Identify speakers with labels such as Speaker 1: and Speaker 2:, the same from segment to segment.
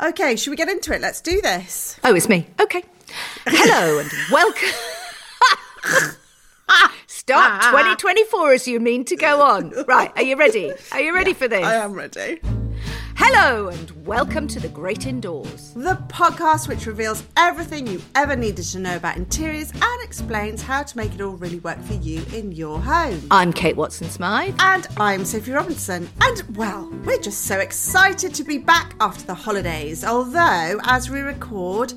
Speaker 1: Okay, should we get into it? Let's do this.
Speaker 2: Oh, it's me. Okay. Hello and welcome. Start 2024 as you mean to go on. Right, are you ready? Are you ready for this?
Speaker 1: I am ready.
Speaker 2: Hello and welcome to The Great Indoors.
Speaker 1: The podcast which reveals everything you ever needed to know about interiors and explains how to make it all really work for you in your home.
Speaker 2: I'm Kate Watson Smyth.
Speaker 1: And I'm Sophie Robinson. And well, we're just so excited to be back after the holidays. Although, as we record,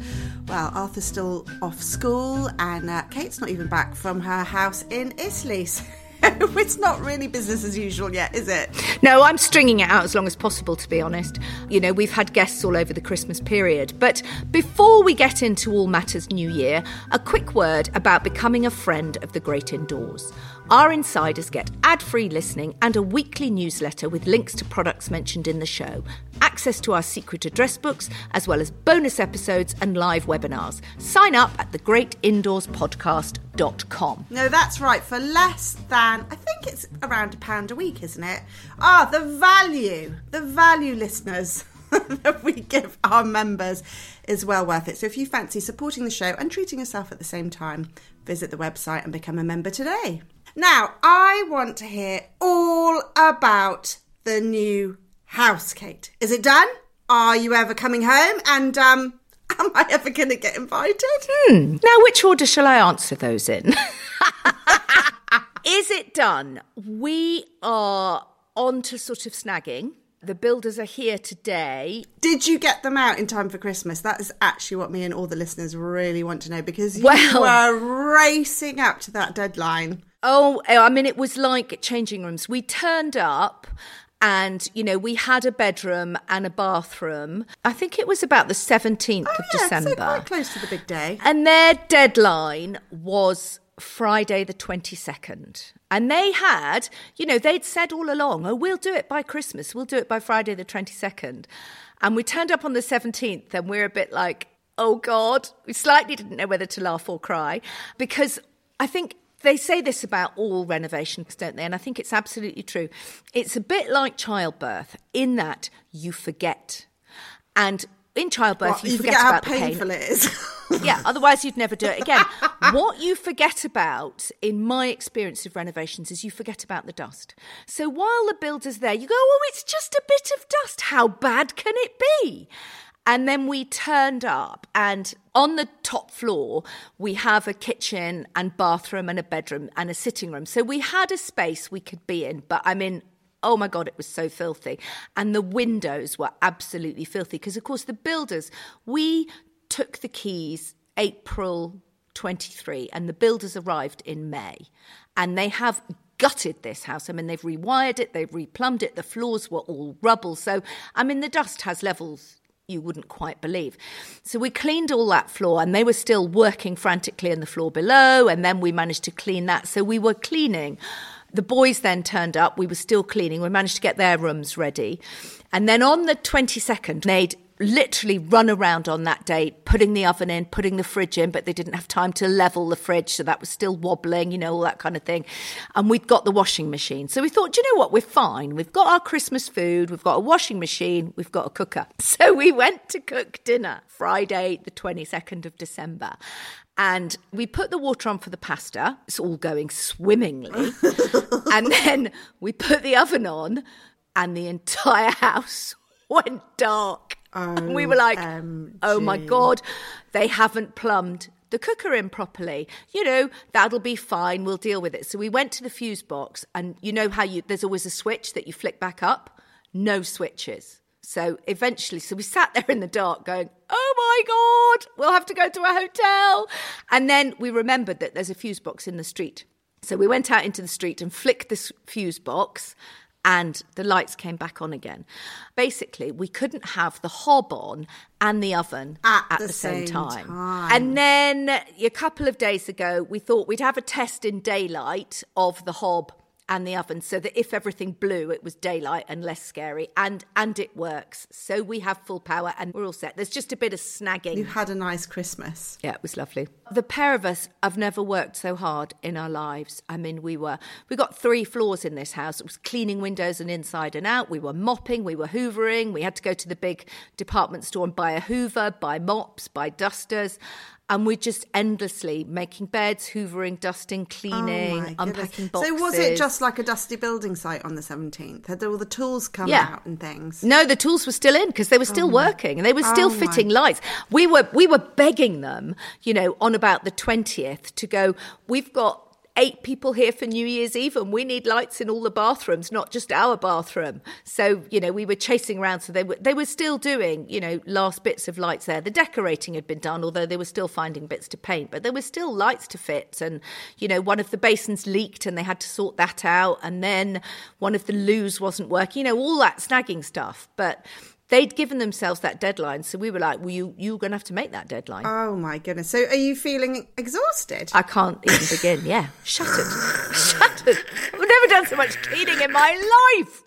Speaker 1: well, Arthur's still off school and uh, Kate's not even back from her house in Italy. So it's not really business as usual yet, is it?
Speaker 2: No, I'm stringing it out as long as possible, to be honest. You know, we've had guests all over the Christmas period. But before we get into all matters New Year, a quick word about becoming a friend of the Great Indoors. Our insiders get ad free listening and a weekly newsletter with links to products mentioned in the show, access to our secret address books, as well as bonus episodes and live webinars. Sign up at thegreatindoorspodcast.com.
Speaker 1: No, that's right. For less than, I think it's around a pound a week, isn't it? Ah, the value, the value, listeners. that we give our members is well worth it. So if you fancy supporting the show and treating yourself at the same time, visit the website and become a member today. Now, I want to hear all about the new house, Kate. Is it done? Are you ever coming home? And um, am I ever going to get invited?
Speaker 2: Hmm. Now, which order shall I answer those in? Is it done? We are on to sort of snagging. The builders are here today.
Speaker 1: Did you get them out in time for Christmas? That is actually what me and all the listeners really want to know because you
Speaker 2: Well-
Speaker 1: were racing up to that deadline.
Speaker 2: Oh, I mean, it was like changing rooms. We turned up and, you know, we had a bedroom and a bathroom. I think it was about the 17th of
Speaker 1: Oh, yeah,
Speaker 2: December.
Speaker 1: so quite close to the big day.
Speaker 2: And their deadline was Friday the 22nd. And they had, you know, they'd said all along, oh, we'll do it by Christmas. We'll do it by Friday the 22nd. And we turned up on the 17th and we're a bit like, oh God. We slightly didn't know whether to laugh or cry because I think they say this about all renovations, don't they? And I think it's absolutely true. It's a bit like childbirth in that you forget. And in childbirth,
Speaker 1: What,
Speaker 2: you,
Speaker 1: you
Speaker 2: forget,
Speaker 1: forget how
Speaker 2: about pain
Speaker 1: painful it is.
Speaker 2: yeah, otherwise you'd never do it again. what you forget about, in my experience of renovations, is you forget about the dust. So while the builder's there, you go, oh, it's just a bit of dust. How bad can it be? And then we turned up, and on the top floor, we have a kitchen and bathroom and a bedroom and a sitting room. So we had a space we could be in, but I mean, Oh my God, it was so filthy. And the windows were absolutely filthy because, of course, the builders, we took the keys April 23 and the builders arrived in May. And they have gutted this house. I mean, they've rewired it, they've replumbed it, the floors were all rubble. So, I mean, the dust has levels you wouldn't quite believe. So we cleaned all that floor and they were still working frantically on the floor below. And then we managed to clean that. So we were cleaning. The boys then turned up. We were still cleaning. We managed to get their rooms ready. And then on the 22nd, made literally run around on that day, putting the oven in, putting the fridge in, but they didn't have time to level the fridge, so that was still wobbling, you know, all that kind of thing. And we'd got the washing machine. So we thought, do you know what? We're fine. We've got our Christmas food, we've got a washing machine, we've got a cooker. So we went to cook dinner Friday, the 22nd of December. And we put the water on for the pasta. It's all going swimmingly. and then we put the oven on, and the entire house went dark. And we were like, um, oh my God, they haven't plumbed the cooker in properly. You know, that'll be fine. We'll deal with it. So we went to the fuse box, and you know how you there's always a switch that you flick back up? No switches. So eventually, so we sat there in the dark going, oh my God, we'll have to go to a hotel. And then we remembered that there's a fuse box in the street. So we went out into the street and flicked this fuse box, and the lights came back on again. Basically, we couldn't have the hob on and the oven
Speaker 1: At
Speaker 2: the,
Speaker 1: the
Speaker 2: same,
Speaker 1: same
Speaker 2: time.
Speaker 1: time.
Speaker 2: And then a couple of days ago, we thought we'd have a test in daylight of the hob and the oven so that if everything blew it was daylight and less scary and and it works so we have full power and we're all set there's just a bit of snagging
Speaker 1: You had a nice Christmas.
Speaker 2: yeah, it was lovely. The pair of us have never worked so hard in our lives. I mean, we were we got three floors in this house. It was cleaning windows and inside and out. We were mopping, we were hoovering. We had to go to the big department store and buy a hoover, buy mops, buy dusters. And we're just endlessly making beds, hoovering, dusting, cleaning,
Speaker 1: Oh
Speaker 2: unpacking boxes.
Speaker 1: So was it just like a dusty building site on the 17th? Had all the tools come
Speaker 2: Yeah.
Speaker 1: out and things?
Speaker 2: No, the tools were still in because they were oh still working and they were still
Speaker 1: Oh my-
Speaker 2: fitting lights. We were we were begging them, you know, on about the twentieth to go. We've got eight people here for New Year's Eve and we need lights in all the bathrooms, not just our bathroom. So you know, we were chasing around. So they were they were still doing, you know, last bits of lights there. The decorating had been done, although they were still finding bits to paint, but there were still lights to fit. And you know, one of the basins leaked and they had to sort that out. And then one of the loos wasn't working. You know, all that snagging stuff, but. They'd given themselves that deadline, so we were like, "Well, you you're going to have to make that deadline."
Speaker 1: Oh my goodness. So are you feeling exhausted?
Speaker 2: I can't even begin. Yeah, shattered, shattered. I've never done so much cleaning in my life.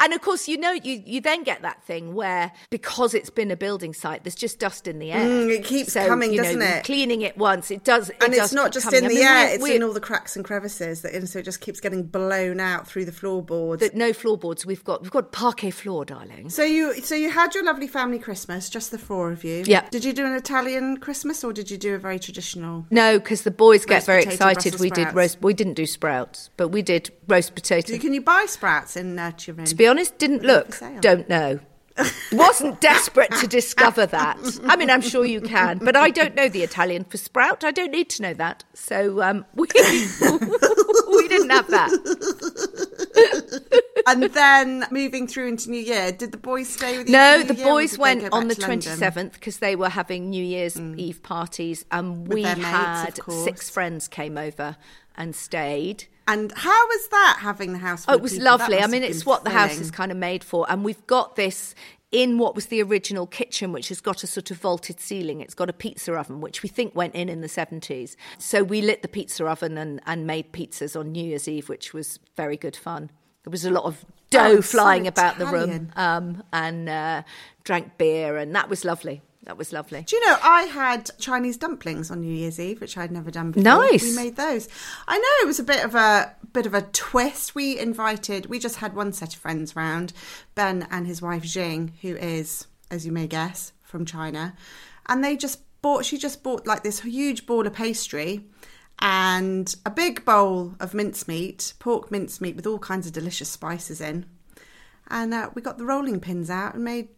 Speaker 2: And of course, you know, you, you then get that thing where because it's been a building site, there's just dust in the air.
Speaker 1: Mm, it keeps
Speaker 2: So,
Speaker 1: coming,
Speaker 2: you know,
Speaker 1: doesn't it?
Speaker 2: Cleaning it once, it does. It
Speaker 1: and
Speaker 2: does
Speaker 1: it's not
Speaker 2: keep
Speaker 1: just
Speaker 2: coming.
Speaker 1: in
Speaker 2: I
Speaker 1: the
Speaker 2: mean,
Speaker 1: air,
Speaker 2: we're-
Speaker 1: it's
Speaker 2: we're-
Speaker 1: in all the cracks and crevices, that, and so it just keeps getting blown out through the floorboards.
Speaker 2: the- no floorboards. We've got we've got parquet floor, darling.
Speaker 1: so you so you had your lovely family Christmas, just the four of you.
Speaker 2: Yeah.
Speaker 1: Did you do an Italian Christmas or did you do a very traditional?
Speaker 2: No, because the boys get very excited.
Speaker 1: Brussels
Speaker 2: We did roast. We didn't do sprouts, but we did roast potato.
Speaker 1: Can you buy sprouts in uh, Turin?
Speaker 2: To be honest, didn't look. Don't know. Wasn't desperate to discover that. I mean, I'm sure you can, but I don't know the Italian for sprout. I don't need to know that. So um, we, we didn't have that.
Speaker 1: and then moving through into New Year, did the boys stay with you?
Speaker 2: No, the
Speaker 1: Year,
Speaker 2: boys went on the 27th because they were having New Year's Eve parties, and we
Speaker 1: their mates,
Speaker 2: had six friends came over and stayed.
Speaker 1: And how was that having the house?
Speaker 2: Oh, it was
Speaker 1: people?
Speaker 2: Lovely. I mean, it's what the house is kind of made for. And we've got this in what was the original kitchen, which has got a sort of vaulted ceiling. It's got a pizza oven, which we think went in in the 70s. So we lit the pizza oven and, and made pizzas on New Year's Eve, which was very good fun. There was a lot of dough
Speaker 1: Oh, so
Speaker 2: flying about the room um, and uh, drank beer, and that was lovely. That was lovely.
Speaker 1: Do you know I had Chinese dumplings on New Year's Eve, which I'd never done before.
Speaker 2: Nice.
Speaker 1: We made those. I know it was a bit of a bit of a twist. We invited. We just had one set of friends round, Ben and his wife Jing, who is, as you may guess, from China, and they just bought. She just bought like this huge ball of pastry. And a big bowl of mincemeat, pork mincemeat with all kinds of delicious spices in. And uh, we got the rolling pins out and made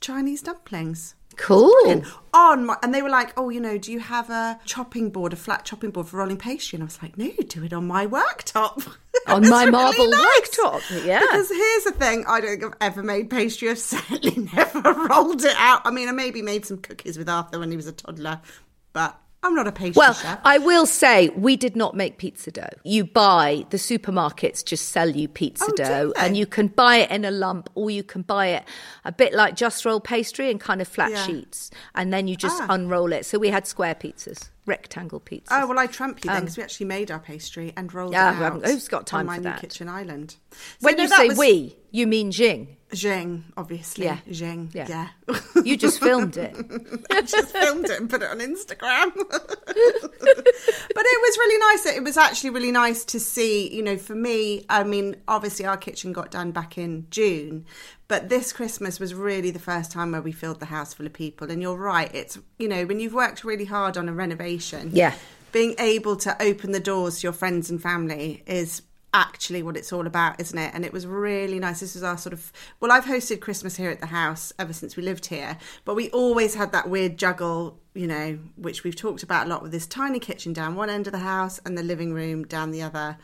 Speaker 1: Chinese dumplings
Speaker 2: Cool.
Speaker 1: on my, and they were like, "Oh, you know, do you have a chopping board, a flat chopping board for rolling pastry?" And I was like, "No, do it on my worktop."
Speaker 2: On my
Speaker 1: really
Speaker 2: marble
Speaker 1: nice.
Speaker 2: worktop, yeah.
Speaker 1: Because here's the thing: I don't think I've ever made pastry. I've certainly never rolled it out. I mean, I maybe made some cookies with Arthur when he was a toddler, but I'm not a pastry
Speaker 2: Well,
Speaker 1: chef.
Speaker 2: I will say we did not make pizza dough. You buy the supermarkets just sell you pizza
Speaker 1: Oh,
Speaker 2: dough, and you can buy it in a lump, or you can buy it a bit like just roll pastry in kind of flat
Speaker 1: Yeah.
Speaker 2: sheets, and then you just
Speaker 1: Ah.
Speaker 2: unroll it. So we had square pizzas. rectangle pizzas.
Speaker 1: Oh well, I trump you then
Speaker 2: Um,
Speaker 1: because we actually made our pastry and rolled
Speaker 2: Yeah,
Speaker 1: it out.
Speaker 2: who's got time
Speaker 1: on my
Speaker 2: for that?
Speaker 1: kitchen island? So,
Speaker 2: when
Speaker 1: no,
Speaker 2: you say
Speaker 1: was
Speaker 2: we, you mean Jing.
Speaker 1: Jing, obviously.
Speaker 2: Yeah.
Speaker 1: Jing.
Speaker 2: Yeah.
Speaker 1: Yeah.
Speaker 2: You just filmed it.
Speaker 1: I just filmed it and put it on Instagram. but it was really nice. It was actually really nice to see, you know, for me, I mean, obviously our kitchen got done back in June, but this Christmas was really the first time where we filled the house full of people. And you're right, it's, you know, when you've worked really hard on a renovation,
Speaker 2: Yeah.
Speaker 1: being able to open the doors to your friends and family is actually what it's all about, isn't it? And it was really nice. This was our sort of well, I've hosted Christmas here at the house ever since we lived here, but we always had that weird juggle, you know, which we've talked about a lot with this tiny kitchen down one end of the house and the living room down the other.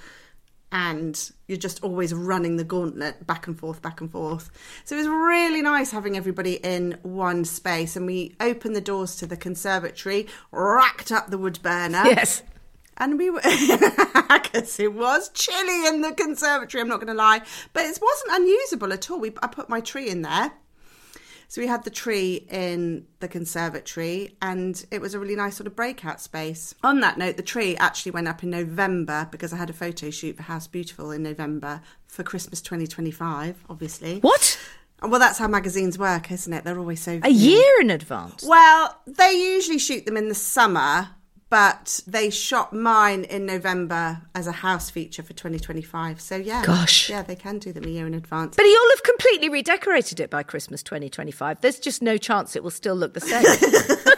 Speaker 1: And you're just always running the gauntlet back and forth, back and forth. So it was really nice having everybody in one space. And we opened the doors to the conservatory, racked up the wood burner.
Speaker 2: Yes.
Speaker 1: And we were, because it was chilly in the conservatory, I'm not going to lie, but it wasn't unusable at all. We, I put my tree in there. So we had the tree in the conservatory and it was a really nice sort of breakout space. On that note, the tree actually went up in November because I had a photo shoot for House Beautiful in November for Christmas 2025, obviously.
Speaker 2: What?
Speaker 1: Well, that's how magazines work, isn't it? They're always so.
Speaker 2: A year in advance.
Speaker 1: Well, they usually shoot them in the summer, but they shot mine in November as a house feature for 2025. So yeah,
Speaker 2: Gosh.
Speaker 1: yeah, they can do them a year in advance.
Speaker 2: But you'll have completely redecorated it by Christmas 2025. There's just no chance it will still look the same.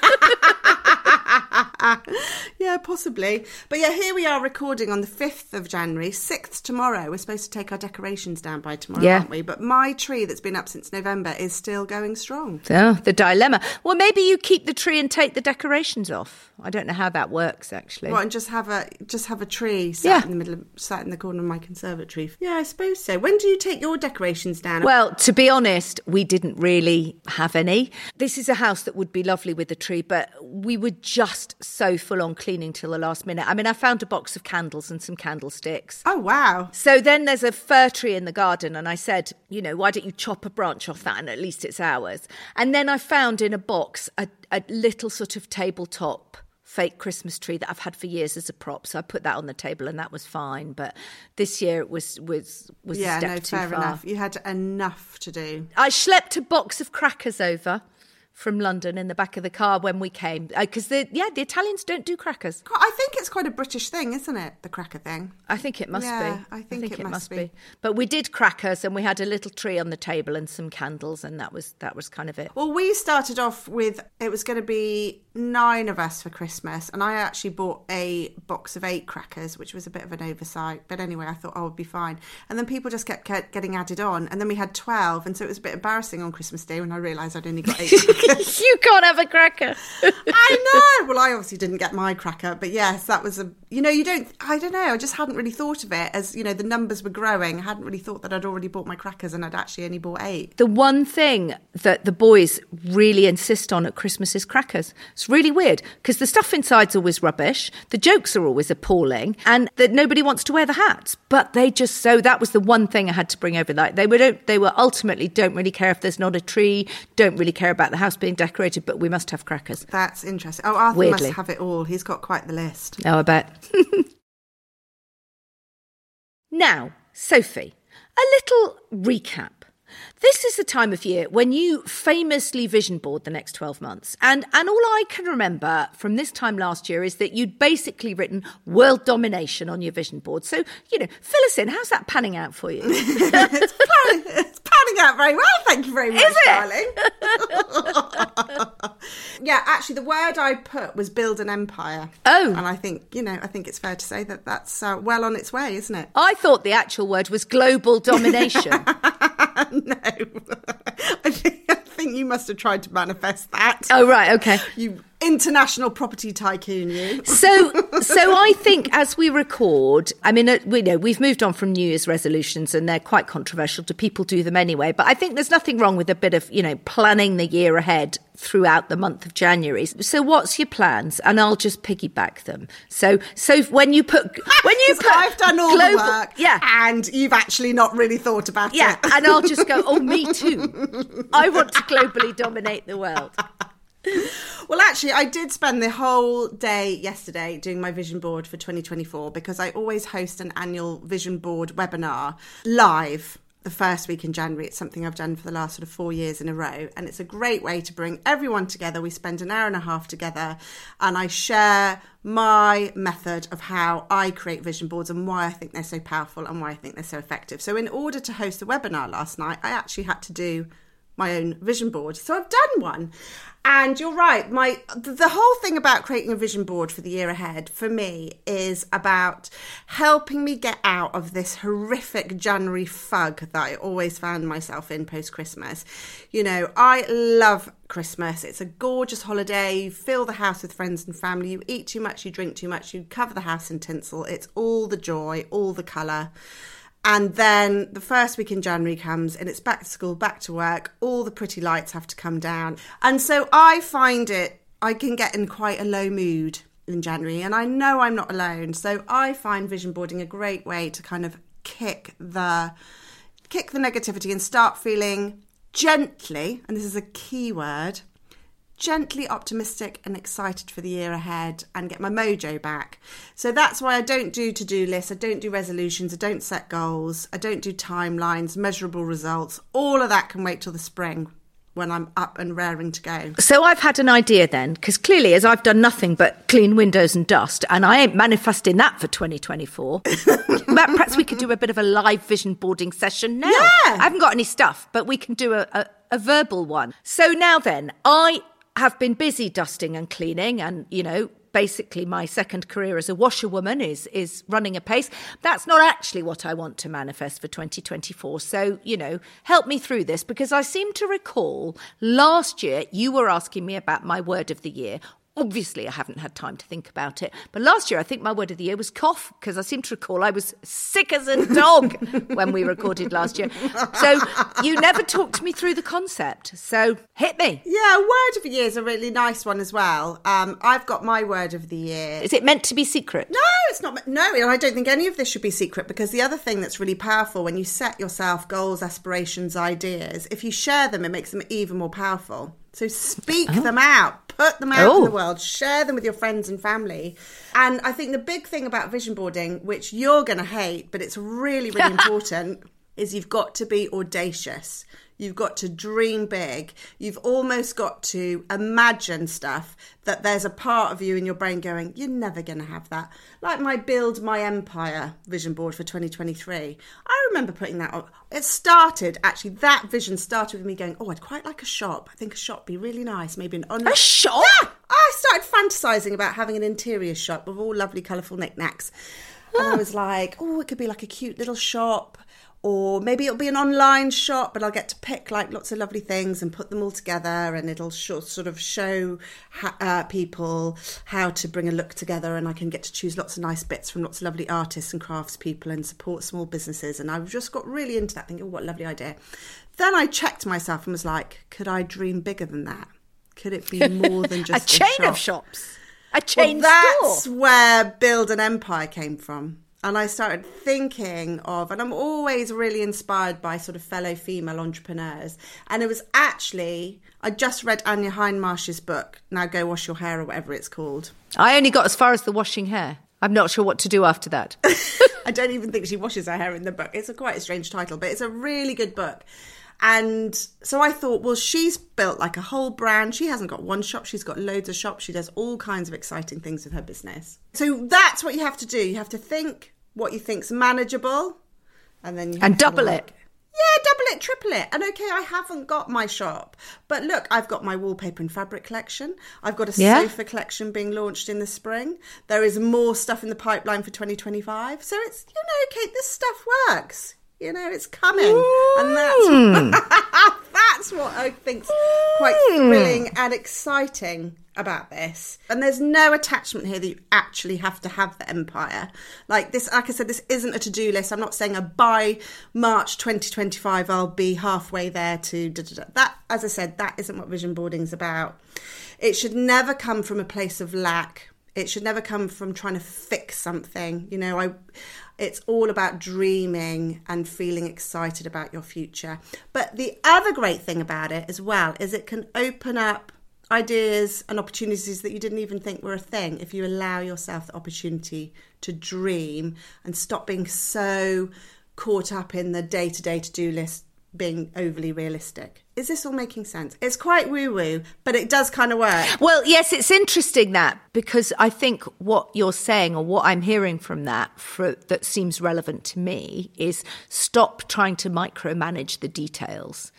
Speaker 1: yeah, possibly. But yeah, here we are recording on the 5th of January, 6th tomorrow. We're supposed to take our decorations down by tomorrow,
Speaker 2: Yeah.
Speaker 1: aren't we? But my tree that's been up since November is still going strong.
Speaker 2: oh, the dilemma. Well, maybe you keep the tree and take the decorations off. I don't know how that works, actually.
Speaker 1: What, and just have a just have a tree sat
Speaker 2: Yeah.
Speaker 1: in the middle of sat in the corner of my conservatory. Yeah, I suppose so. When do you take your decorations down?
Speaker 2: Well, to be honest, we didn't really have any. This is a house that would be lovely with a tree, but we were just so full on cleaning till the last minute. I mean, I found a box of candles and some candlesticks.
Speaker 1: oh wow.
Speaker 2: So then there's a fir tree in the garden, and I said, you know, why don't you chop a branch off that and at least it's ours? And then I found in a box a, a little sort of tabletop fake Christmas tree that I've had for years as a prop. So I put that on the table, and that was fine. But this year it was was was
Speaker 1: Yeah,
Speaker 2: a step
Speaker 1: no,
Speaker 2: too
Speaker 1: fair
Speaker 2: far.
Speaker 1: enough. You had enough to do.
Speaker 2: I schlepped a box of crackers over from London in the back of the car when we came uh, because the yeah the Italians don't do crackers.
Speaker 1: I think it's quite a British thing, isn't it? The cracker thing.
Speaker 2: I think it must
Speaker 1: Yeah,
Speaker 2: be.
Speaker 1: I think it must be.
Speaker 2: But we did crackers and we had a little tree on the table and some candles and that was that was kind of it.
Speaker 1: Well, we started off with it was going to be nine of us for Christmas, and I actually bought a box of eight crackers, which was a bit of an oversight. But anyway, I thought oh, would be fine. And then people just kept kept getting added on, and then we had twelve, and so it was a bit embarrassing on Christmas Day when I realised I'd only got eight.
Speaker 2: you can't have a cracker.
Speaker 1: I know. Well, I obviously didn't get my cracker, but yes, that was a. You know, you don't. I don't know. I just hadn't really thought of it as you know the numbers were growing. I hadn't really thought that I'd already bought my crackers and I'd actually only bought eight.
Speaker 2: the one thing that the boys really insist on at Christmas is crackers. It's really weird because the stuff inside's always rubbish, the jokes are always appalling, and that nobody wants to wear the hats. But they just so that was the one thing I had to bring over. Like they were don't, they were ultimately don't really care if there's not a tree, don't really care about the house being decorated, but we must have crackers.
Speaker 1: That's interesting. Oh, Arthur
Speaker 2: Weirdly.
Speaker 1: must have it all. He's got quite the list.
Speaker 2: Oh, I bet. now, Sophie, a little recap. This is the time of year when you famously vision board the next 12 months. And, and all I can remember from this time last year is that you'd basically written world domination on your vision board. So, you know, fill us in. How's that panning out for you?
Speaker 1: it's, out very well. Thank you very much,
Speaker 2: Is it?
Speaker 1: darling. yeah, actually, the word I put was build an empire.
Speaker 2: Oh.
Speaker 1: and I think you know, I think it's fair to say that that's uh, well on its way, isn't it?
Speaker 2: I thought the actual word was global domination.
Speaker 1: no, I think, think you must have tried to manifest that.
Speaker 2: oh, right. Okay.
Speaker 1: You international property tycoon, you.
Speaker 2: So, so I think as we record, I mean, uh, we know we've moved on from New Year's resolutions, and they're quite controversial. To people do them anyway, but I think there's nothing wrong with a bit of you know planning the year ahead throughout the month of January. So, what's your plans? And I'll just piggyback them. So, so when you put when you put
Speaker 1: I've done all
Speaker 2: global-
Speaker 1: the work,
Speaker 2: yeah,
Speaker 1: and you've actually not really thought about
Speaker 2: yeah,
Speaker 1: it.
Speaker 2: Yeah, and I'll just go, oh, me too. I want to globally dominate the world.
Speaker 1: well, actually, I did spend the whole day yesterday doing my vision board for 2024 because I always host an annual vision board webinar live the first week in January. It's something I've done for the last sort of four years in a row. And it's a great way to bring everyone together. We spend an hour and a half together, and I share my method of how I create vision boards and why I think they're so powerful and why I think they're so effective. So, in order to host the webinar last night, I actually had to do my own vision board. So I've done one. And you're right, my the whole thing about creating a vision board for the year ahead for me is about helping me get out of this horrific January fug that I always found myself in post Christmas. You know, I love Christmas. It's a gorgeous holiday. You fill the house with friends and family. You eat too much, you drink too much, you cover the house in tinsel. It's all the joy, all the colour. And then the first week in January comes and it's back to school, back to work. All the pretty lights have to come down. And so I find it, I can get in quite a low mood in January. And I know I'm not alone. So I find vision boarding a great way to kind of kick the kick the negativity and start feeling gently, and this is a key word, gently optimistic and excited for the year ahead and get my mojo back. So that's why I don't do to do lists, I don't do resolutions, I don't set goals, I don't do timelines, measurable results. All of that can wait till the spring when I'm up and raring to go.
Speaker 2: So I've had an idea then, because clearly, as I've done nothing but clean windows and dust, and I ain't manifesting that for 2024, perhaps we could do a bit of a live vision boarding session now.
Speaker 1: Yeah.
Speaker 2: I haven't got any stuff, but we can do a, a, a verbal one. So now then, I have been busy dusting and cleaning and, you know, basically my second career as a washerwoman is is running a pace that's not actually what i want to manifest for 2024 so you know help me through this because i seem to recall last year you were asking me about my word of the year Obviously, I haven't had time to think about it. But last year, I think my word of the year was cough, because I seem to recall I was sick as a dog when we recorded last year. So you never talked me through the concept. So hit me.
Speaker 1: Yeah, word of the year is a really nice one as well. Um, I've got my word of the year.
Speaker 2: Is it meant to be secret?
Speaker 1: No, it's not. No, and I don't think any of this should be secret because the other thing that's really powerful when you set yourself goals, aspirations, ideas, if you share them, it makes them even more powerful. So speak oh. them out, put them out oh. in the oh. world, share them with your friends and family. And I think the big thing about vision boarding, which you're going to hate, but it's really, really important, is you've got to be audacious. You've got to dream big. You've almost got to imagine stuff that there's a part of you in your brain going, you're never going to have that. Like my Build My Empire vision board for 2023. I remember putting that on. It started, actually, that vision started with me going, oh, I'd quite like a shop. I think a shop would be really nice. Maybe an
Speaker 2: online. A shop?
Speaker 1: Yeah! I started fantasizing about having an interior shop with all lovely, colourful knickknacks. And I ah. was like, oh, it could be like a cute little shop or maybe it'll be an online shop, but I'll get to pick like lots of lovely things and put them all together, and it'll sh- sort of show ha- uh, people how to bring a look together, and I can get to choose lots of nice bits from lots of lovely artists and craftspeople and support small businesses. And I've just got really into that, thinking, oh, what a lovely idea. Then I checked myself and was like, could I dream bigger than that? Could it be more than just
Speaker 2: a chain
Speaker 1: a shop?
Speaker 2: of shops? A chain
Speaker 1: well, that's
Speaker 2: store.
Speaker 1: where Build an Empire came from and I started thinking of, and I'm always really inspired by sort of fellow female entrepreneurs. And it was actually, I just read Anya Hindmarch's book, Now Go Wash Your Hair, or whatever it's called.
Speaker 2: I only got as far as the washing hair. I'm not sure what to do after that.
Speaker 1: I don't even think she washes her hair in the book. It's a quite a strange title, but it's a really good book. And so I thought, well, she's built like a whole brand. She hasn't got one shop, she's got loads of shops. She does all kinds of exciting things with her business. So that's what you have to do. You have to think what you think's manageable, and then you
Speaker 2: and double it.
Speaker 1: Yeah, double it, triple it. And okay, I haven't got my shop, but look, I've got my wallpaper and fabric collection. I've got a yeah. sofa collection being launched in the spring. There is more stuff in the pipeline for 2025. So it's, you know, okay, this stuff works. You know, it's coming. Ooh. And that's, hmm. that's what I think's quite hmm. thrilling and exciting about this. And there's no attachment here that you actually have to have the empire. Like this, like I said, this isn't a to do list. I'm not saying a by March 2025 I'll be halfway there to da, da, da. that. As I said, that isn't what vision boarding is about. It should never come from a place of lack. It should never come from trying to fix something. You know, I. It's all about dreaming and feeling excited about your future. But the other great thing about it as well is it can open up ideas and opportunities that you didn't even think were a thing if you allow yourself the opportunity to dream and stop being so caught up in the day to day to do list being overly realistic. Is this all making sense? It's quite woo woo, but it does kind of work.
Speaker 2: Well, yes, it's interesting that because I think what you're saying or what I'm hearing from that for, that seems relevant to me is stop trying to micromanage the details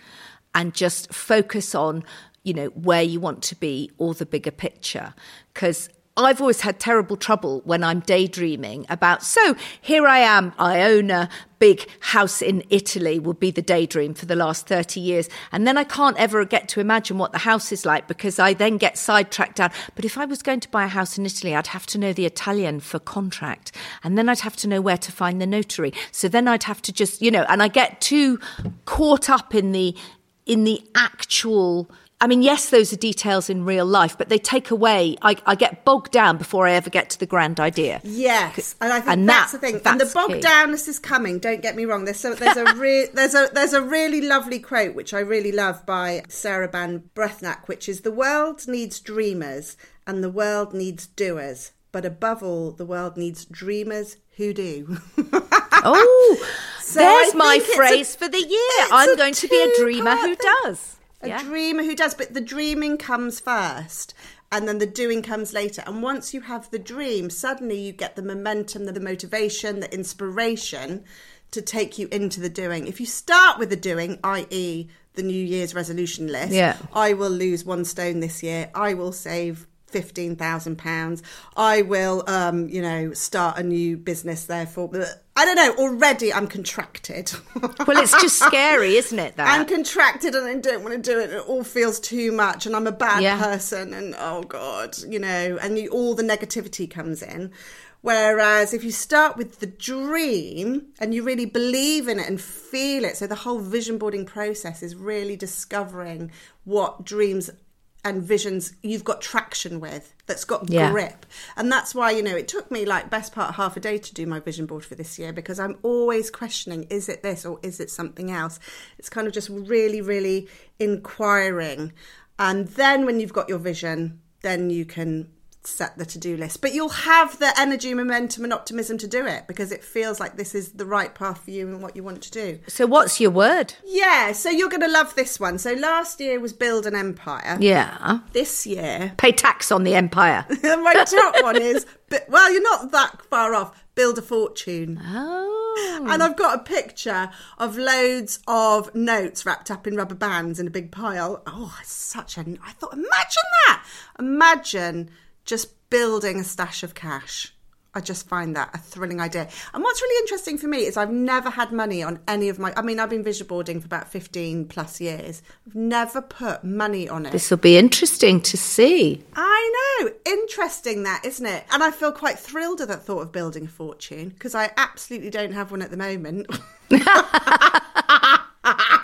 Speaker 2: and just focus on you know where you want to be or the bigger picture because I've always had terrible trouble when I'm daydreaming about, so here I am, I own a big house in Italy, would be the daydream for the last 30 years. And then I can't ever get to imagine what the house is like because I then get sidetracked down. But if I was going to buy a house in Italy, I'd have to know the Italian for contract. And then I'd have to know where to find the notary. So then I'd have to just, you know, and I get too caught up in the, in the actual, I mean, yes, those are details in real life, but they take away. I, I get bogged down before I ever get to the grand idea.
Speaker 1: Yes, and I think
Speaker 2: And
Speaker 1: that's
Speaker 2: that-
Speaker 1: the thing. And the
Speaker 2: that's
Speaker 1: bogged downness is coming. Don't get me wrong. There's so there's a re- there's a there's a really lovely quote which I really love by Sarah Ban Breathnach, which is the world needs dreamers and the world needs doers, but above all, the world needs dreamers who do.
Speaker 2: Oh,
Speaker 1: So
Speaker 2: there's my
Speaker 1: it's a-
Speaker 2: phrase for the year. I'm going to be a dreamer who does.
Speaker 1: A
Speaker 2: Yeah.
Speaker 1: dreamer who does but the dreaming comes first and then the doing comes later and once you have the dream suddenly you get the momentum the, the motivation the inspiration to take you into the doing if you start with the doing i.e the new year's resolution list
Speaker 2: Yeah.
Speaker 1: i will lose one stone this year i will save fifteen thousand pounds. I will, um, you know, start a new business. Therefore, I don't know. Already, I'm contracted.
Speaker 2: Well, it's just scary, isn't it? That
Speaker 1: I'm contracted and I don't want to do it. It all feels too much, and I'm a bad
Speaker 2: Yeah.
Speaker 1: person. And oh god, you know, and you, all the negativity comes in. Whereas if you start with the dream and you really believe in it and feel it, so the whole vision boarding process is really discovering what dreams and visions you've got traction with that's got
Speaker 2: Yeah.
Speaker 1: grip. And that's why you know it took me like best part of half a day to do my vision board for this year because i'm always questioning is it this or is it something else? It's kind of just really really inquiring. And then when you've got your vision then you can set the to-do list but you'll have the energy momentum and optimism to do it because it feels like this is the right path for you and what you want to do
Speaker 2: So, what's your word?
Speaker 1: yeah so you're going to love this one so last year was build an empire
Speaker 2: Yeah,
Speaker 1: this year
Speaker 2: pay tax on the empire.
Speaker 1: my top one is, bi- well, you're not that far off. Build a fortune.
Speaker 2: Oh,
Speaker 1: And I've got a picture of loads of notes wrapped up in rubber bands in a big pile. Oh, such a. I thought, imagine that. Imagine just building a stash of cash. I just find that a thrilling idea. And what's really interesting for me is I've never had money on any of my. I mean, I've been visual boarding for about 15 plus years. I've never put money on it.
Speaker 2: this will be interesting to see.
Speaker 1: I know. Interesting that, isn't it? And I feel quite thrilled at that thought of building a fortune because I absolutely don't have one at the moment.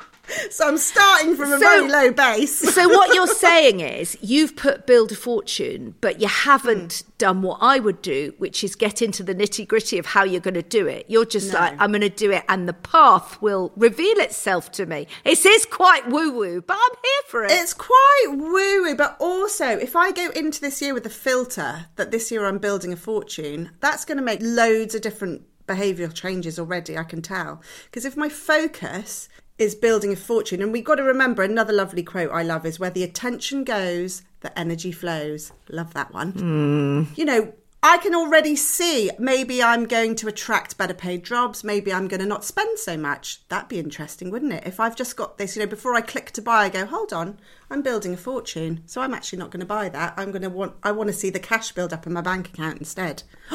Speaker 1: so I'm starting from a
Speaker 2: So-
Speaker 1: very low base.
Speaker 2: So, what you're saying is you've put build a fortune, but you haven't hmm. done what I would do, which is get into the nitty gritty of how you're going to do it. You're just
Speaker 1: No.
Speaker 2: like, I'm going to do it, and the path will reveal itself to me. It is quite woo woo, but I'm here for it.
Speaker 1: It's quite woo woo but also if I go into this year with the filter that this year I'm building a fortune, that's going to make loads of different behavioural changes already, I can tell. Because if my focus is building a fortune, and we've got to remember another lovely quote I love is where the attention goes, the energy flows. Love that one. Hmm. You know, I can already see maybe I'm going to attract better paid jobs. Maybe I'm going to not spend so much. That'd be interesting, wouldn't it? If I've just got this, you know, before I click to buy, I go, hold on, I'm building a fortune. So I'm actually not going to buy that. I'm going to want, I want to see the cash build up in my bank account instead.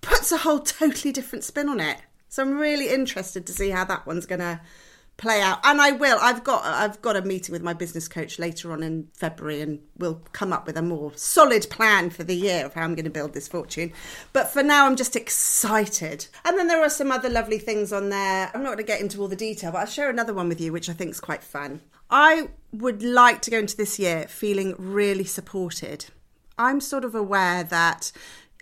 Speaker 1: Puts a whole totally different spin on it. So I'm really interested to see how that one's going to play out. And i will i've got i've got a meeting with my business coach later on in february and we'll come up with a more solid plan for the year of how i'm going to build this fortune. But for now i'm just excited. And then there are some other lovely things on there. I'm not going to get into all the detail but i'll share another one with you which i think is quite fun. I would like to go into this year feeling really supported. I'm sort of aware that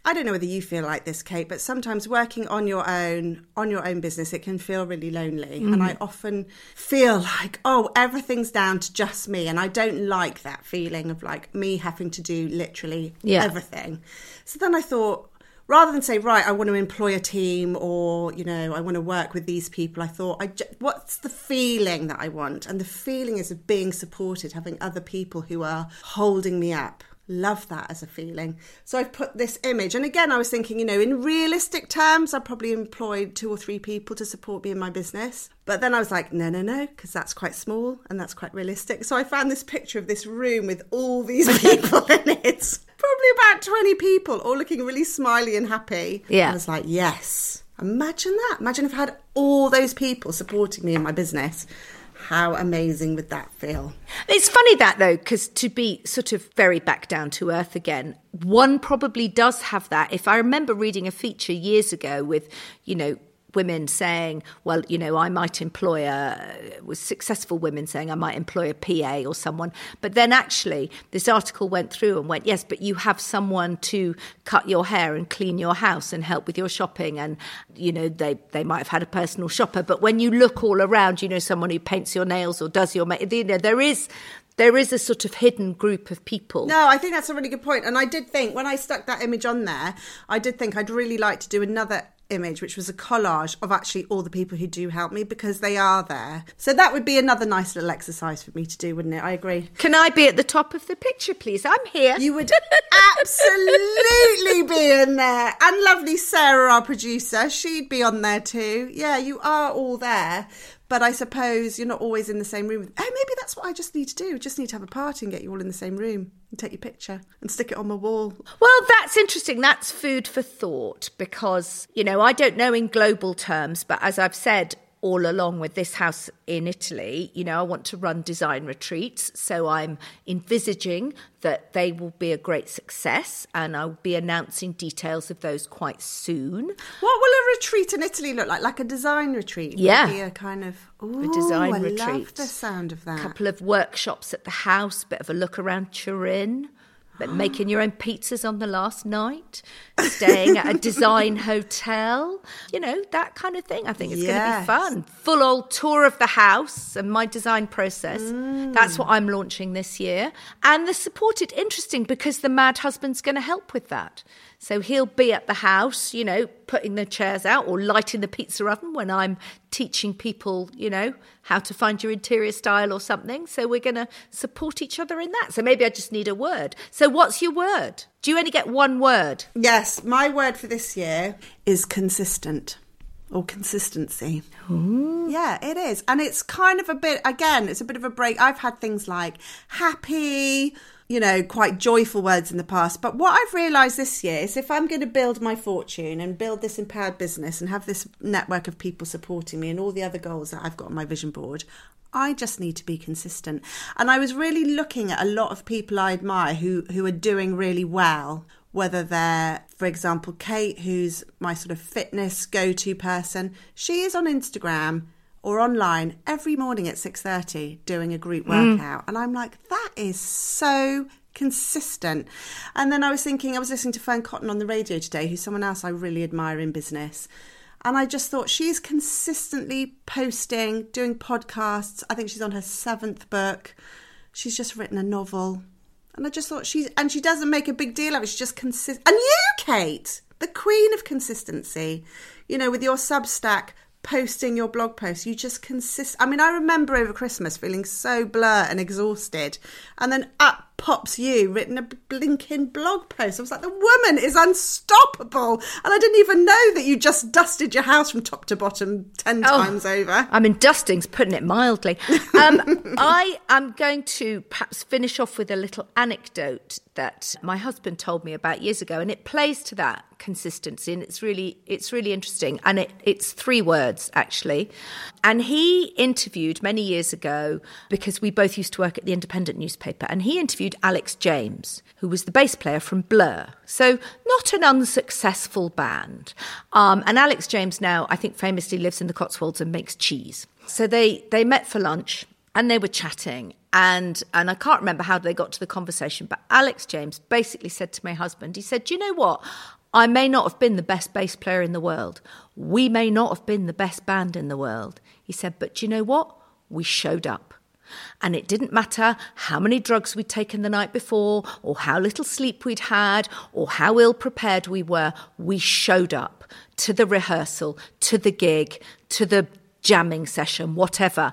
Speaker 1: I don't know whether you feel like this, Kate, but sometimes working on your own, on your own business, it can feel really lonely. Mm. And I often feel like, oh, everything's down to just me. And I don't like that feeling of like me having to do literally yeah. everything. So then I thought, rather than say right i want to employ a team or you know i want to work with these people i thought I what's the feeling that i want and the feeling is of being supported having other people who are holding me up love that as a feeling so i've put this image and again i was thinking you know in realistic terms i probably employed two or three people to support me in my business but then i was like no no no because that's quite small and that's quite realistic so i found this picture of this room with all these people in it probably about 20 people all looking really smiley and happy.
Speaker 2: Yeah.
Speaker 1: I was like, yes. Imagine that. Imagine if I had all those people supporting me in my business. How amazing would that feel?
Speaker 2: It's funny that though, because to be sort of very back down to earth again, one probably does have that. If I remember reading a feature years ago with, you know, women saying, well, you know, I might employ a, was successful women saying I might employ a PA or someone. But then actually, this article went through and went, yes, but you have someone to cut your hair and clean your house and help with your shopping. And, you know, they, they might have had a personal shopper. But when you look all around, you know, someone who paints your nails or does your, you know, there is there is a sort of hidden group of people.
Speaker 1: No, I think that's a really good point. And I did think when I stuck that image on there, I did think I'd really like to do another image, which was a collage of actually all the people who do help me because they are there. So that would be another nice little exercise for me to do, wouldn't it? I agree.
Speaker 2: Can I be at the top of the picture, please? I'm here.
Speaker 1: You would absolutely be in there. And lovely Sarah, our producer, she'd be on there too. Yeah, you are all there. But I suppose you're not always in the same room. Oh, maybe that's what I just need to do. Just need to have a party and get you all in the same room and take your picture and stick it on my wall.
Speaker 2: Well, that's interesting. That's food for thought because, you know, I don't know in global terms, but as I've said, all along with this house in Italy, you know, I want to run design retreats. So I'm envisaging that they will be a great success and I'll be announcing details of those quite soon.
Speaker 1: What will a retreat in Italy look like? Like a design retreat?
Speaker 2: Yeah.
Speaker 1: a kind of ooh,
Speaker 2: a design
Speaker 1: I
Speaker 2: retreat. I
Speaker 1: love the sound of that.
Speaker 2: A couple of workshops at the house, a bit of a look around Turin making your own pizzas on the last night, staying at a design hotel, you know, that kind of thing. I think it's yes. going to be fun. Full old tour of the house and my design process. Mm. That's what I'm launching this year. And the supported, interesting because the mad husband's going to help with that. So he'll be at the house, you know, putting the chairs out or lighting the pizza oven when I'm teaching people, you know, how to find your interior style or something. So we're going to support each other in that. So maybe I just need a word. So what's your word? Do you only get one word?
Speaker 1: Yes, my word for this year is consistent or consistency.
Speaker 2: Ooh.
Speaker 1: Yeah, it is. And it's kind of a bit, again, it's a bit of a break. I've had things like happy, you know, quite joyful words in the past. But what I've realised this year is if I'm going to build my fortune and build this empowered business and have this network of people supporting me and all the other goals that I've got on my vision board, I just need to be consistent. And I was really looking at a lot of people I admire who, who are doing really well, whether they're, for example, Kate, who's my sort of fitness go to person. She is on Instagram or online every morning at 6.30 doing a group mm. workout. Mm. and i'm like that is so consistent. And then i was thinking i was listening to Fearne Cotton on the radio today who's someone else i really admire in business. And i just thought she's consistently posting doing podcasts. I think she's on her seventh book. She's just written a novel. And i just thought she's and she doesn't make a big deal of it. She's just consistent and you kate the queen of consistency you know with your substack posting your blog posts. You just consist. I mean, I remember over Christmas feeling so blur and exhausted, and then up pops you written a blinking blog post. I was like, the woman is unstoppable. And I didn't even know that you just dusted your house from top to bottom 10 oh, times over.
Speaker 2: I mean, dusting's putting it mildly. Um, I am going to perhaps finish off with a little anecdote that my husband told me about years ago, and it plays to that consistency and it's really it's really interesting and it, it's three words actually and he interviewed many years ago because we both used to work at the independent newspaper and he interviewed Alex James, who was the bass player from Blur. So, not an unsuccessful band. Um, and Alex James now, I think, famously lives in the Cotswolds and makes cheese. So, they, they met for lunch and they were chatting. And, and I can't remember how they got to the conversation, but Alex James basically said to my husband, he said, Do you know what? I may not have been the best bass player in the world. We may not have been the best band in the world. He said, but you know what? We showed up. And it didn't matter how many drugs we'd taken the night before, or how little sleep we'd had, or how ill prepared we were. We showed up to the rehearsal, to the gig, to the jamming session, whatever.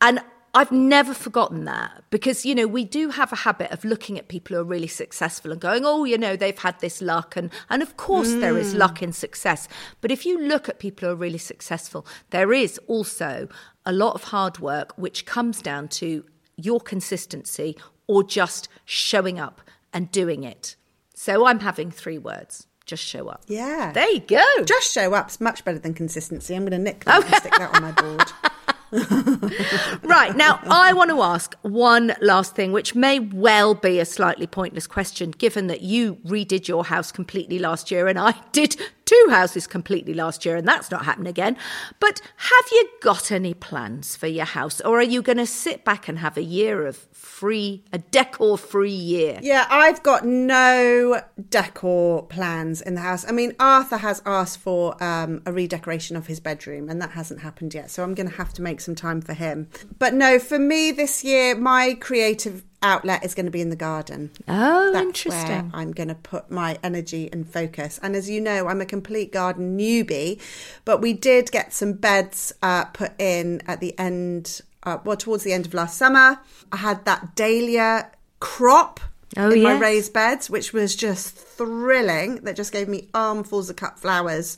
Speaker 2: And I've never forgotten that because, you know, we do have a habit of looking at people who are really successful and going, oh, you know, they've had this luck. And, and of course, mm. there is luck in success. But if you look at people who are really successful, there is also a lot of hard work, which comes down to your consistency or just showing up and doing it. So I'm having three words just show up.
Speaker 1: Yeah.
Speaker 2: There you go.
Speaker 1: Just show up's much better than consistency. I'm going to nick that and stick that on my board.
Speaker 2: right. Now, I want to ask one last thing, which may well be a slightly pointless question, given that you redid your house completely last year and I did two houses completely last year, and that's not happening again. But have you got any plans for your house, or are you going to sit back and have a year of free, a decor free year?
Speaker 1: Yeah, I've got no decor plans in the house. I mean, Arthur has asked for um, a redecoration of his bedroom, and that hasn't happened yet. So I'm going to have to make some time for him. But no, for me this year, my creative outlet is going to be in the garden.
Speaker 2: Oh, That's interesting.
Speaker 1: I'm going to put my energy and focus. And as you know, I'm a complete garden newbie, but we did get some beds uh, put in at the end, uh, well, towards the end of last summer. I had that dahlia crop. Oh, in yes. my raised beds, which was just thrilling. That just gave me armfuls of cut flowers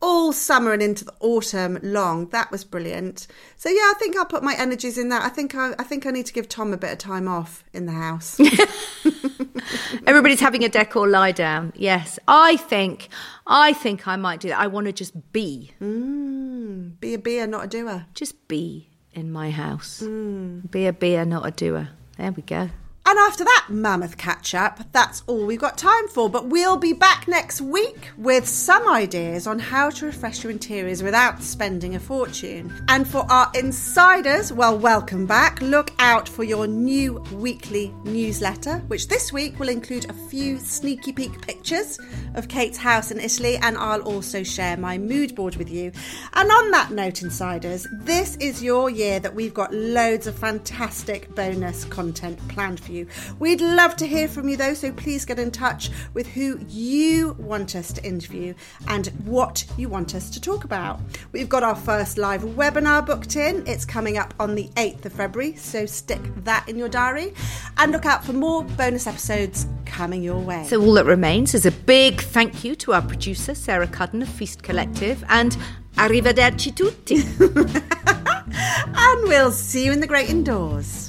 Speaker 1: all summer and into the autumn long. That was brilliant. So yeah, I think I'll put my energies in that. I think I, I think I need to give Tom a bit of time off in the house.
Speaker 2: Everybody's having a decor lie down. Yes, I think I think I might do that. I want to just be.
Speaker 1: Mm, be a beer, not a doer.
Speaker 2: Just be in my house. Mm. Be a beer, not a doer. There we go.
Speaker 1: And after that mammoth catch up, that's all we've got time for. But we'll be back next week with some ideas on how to refresh your interiors without spending a fortune. And for our insiders, well, welcome back. Look out for your new weekly newsletter, which this week will include a few sneaky peek pictures of Kate's house in Italy. And I'll also share my mood board with you. And on that note, insiders, this is your year that we've got loads of fantastic bonus content planned for you you. We'd love to hear from you though, so please get in touch with who you want us to interview and what you want us to talk about. We've got our first live webinar booked in. It's coming up on the 8th of February, so stick that in your diary and look out for more bonus episodes coming your way.
Speaker 2: So, all that remains is a big thank you to our producer, Sarah Cudden of Feast Collective, and arrivederci tutti.
Speaker 1: and we'll see you in the great indoors.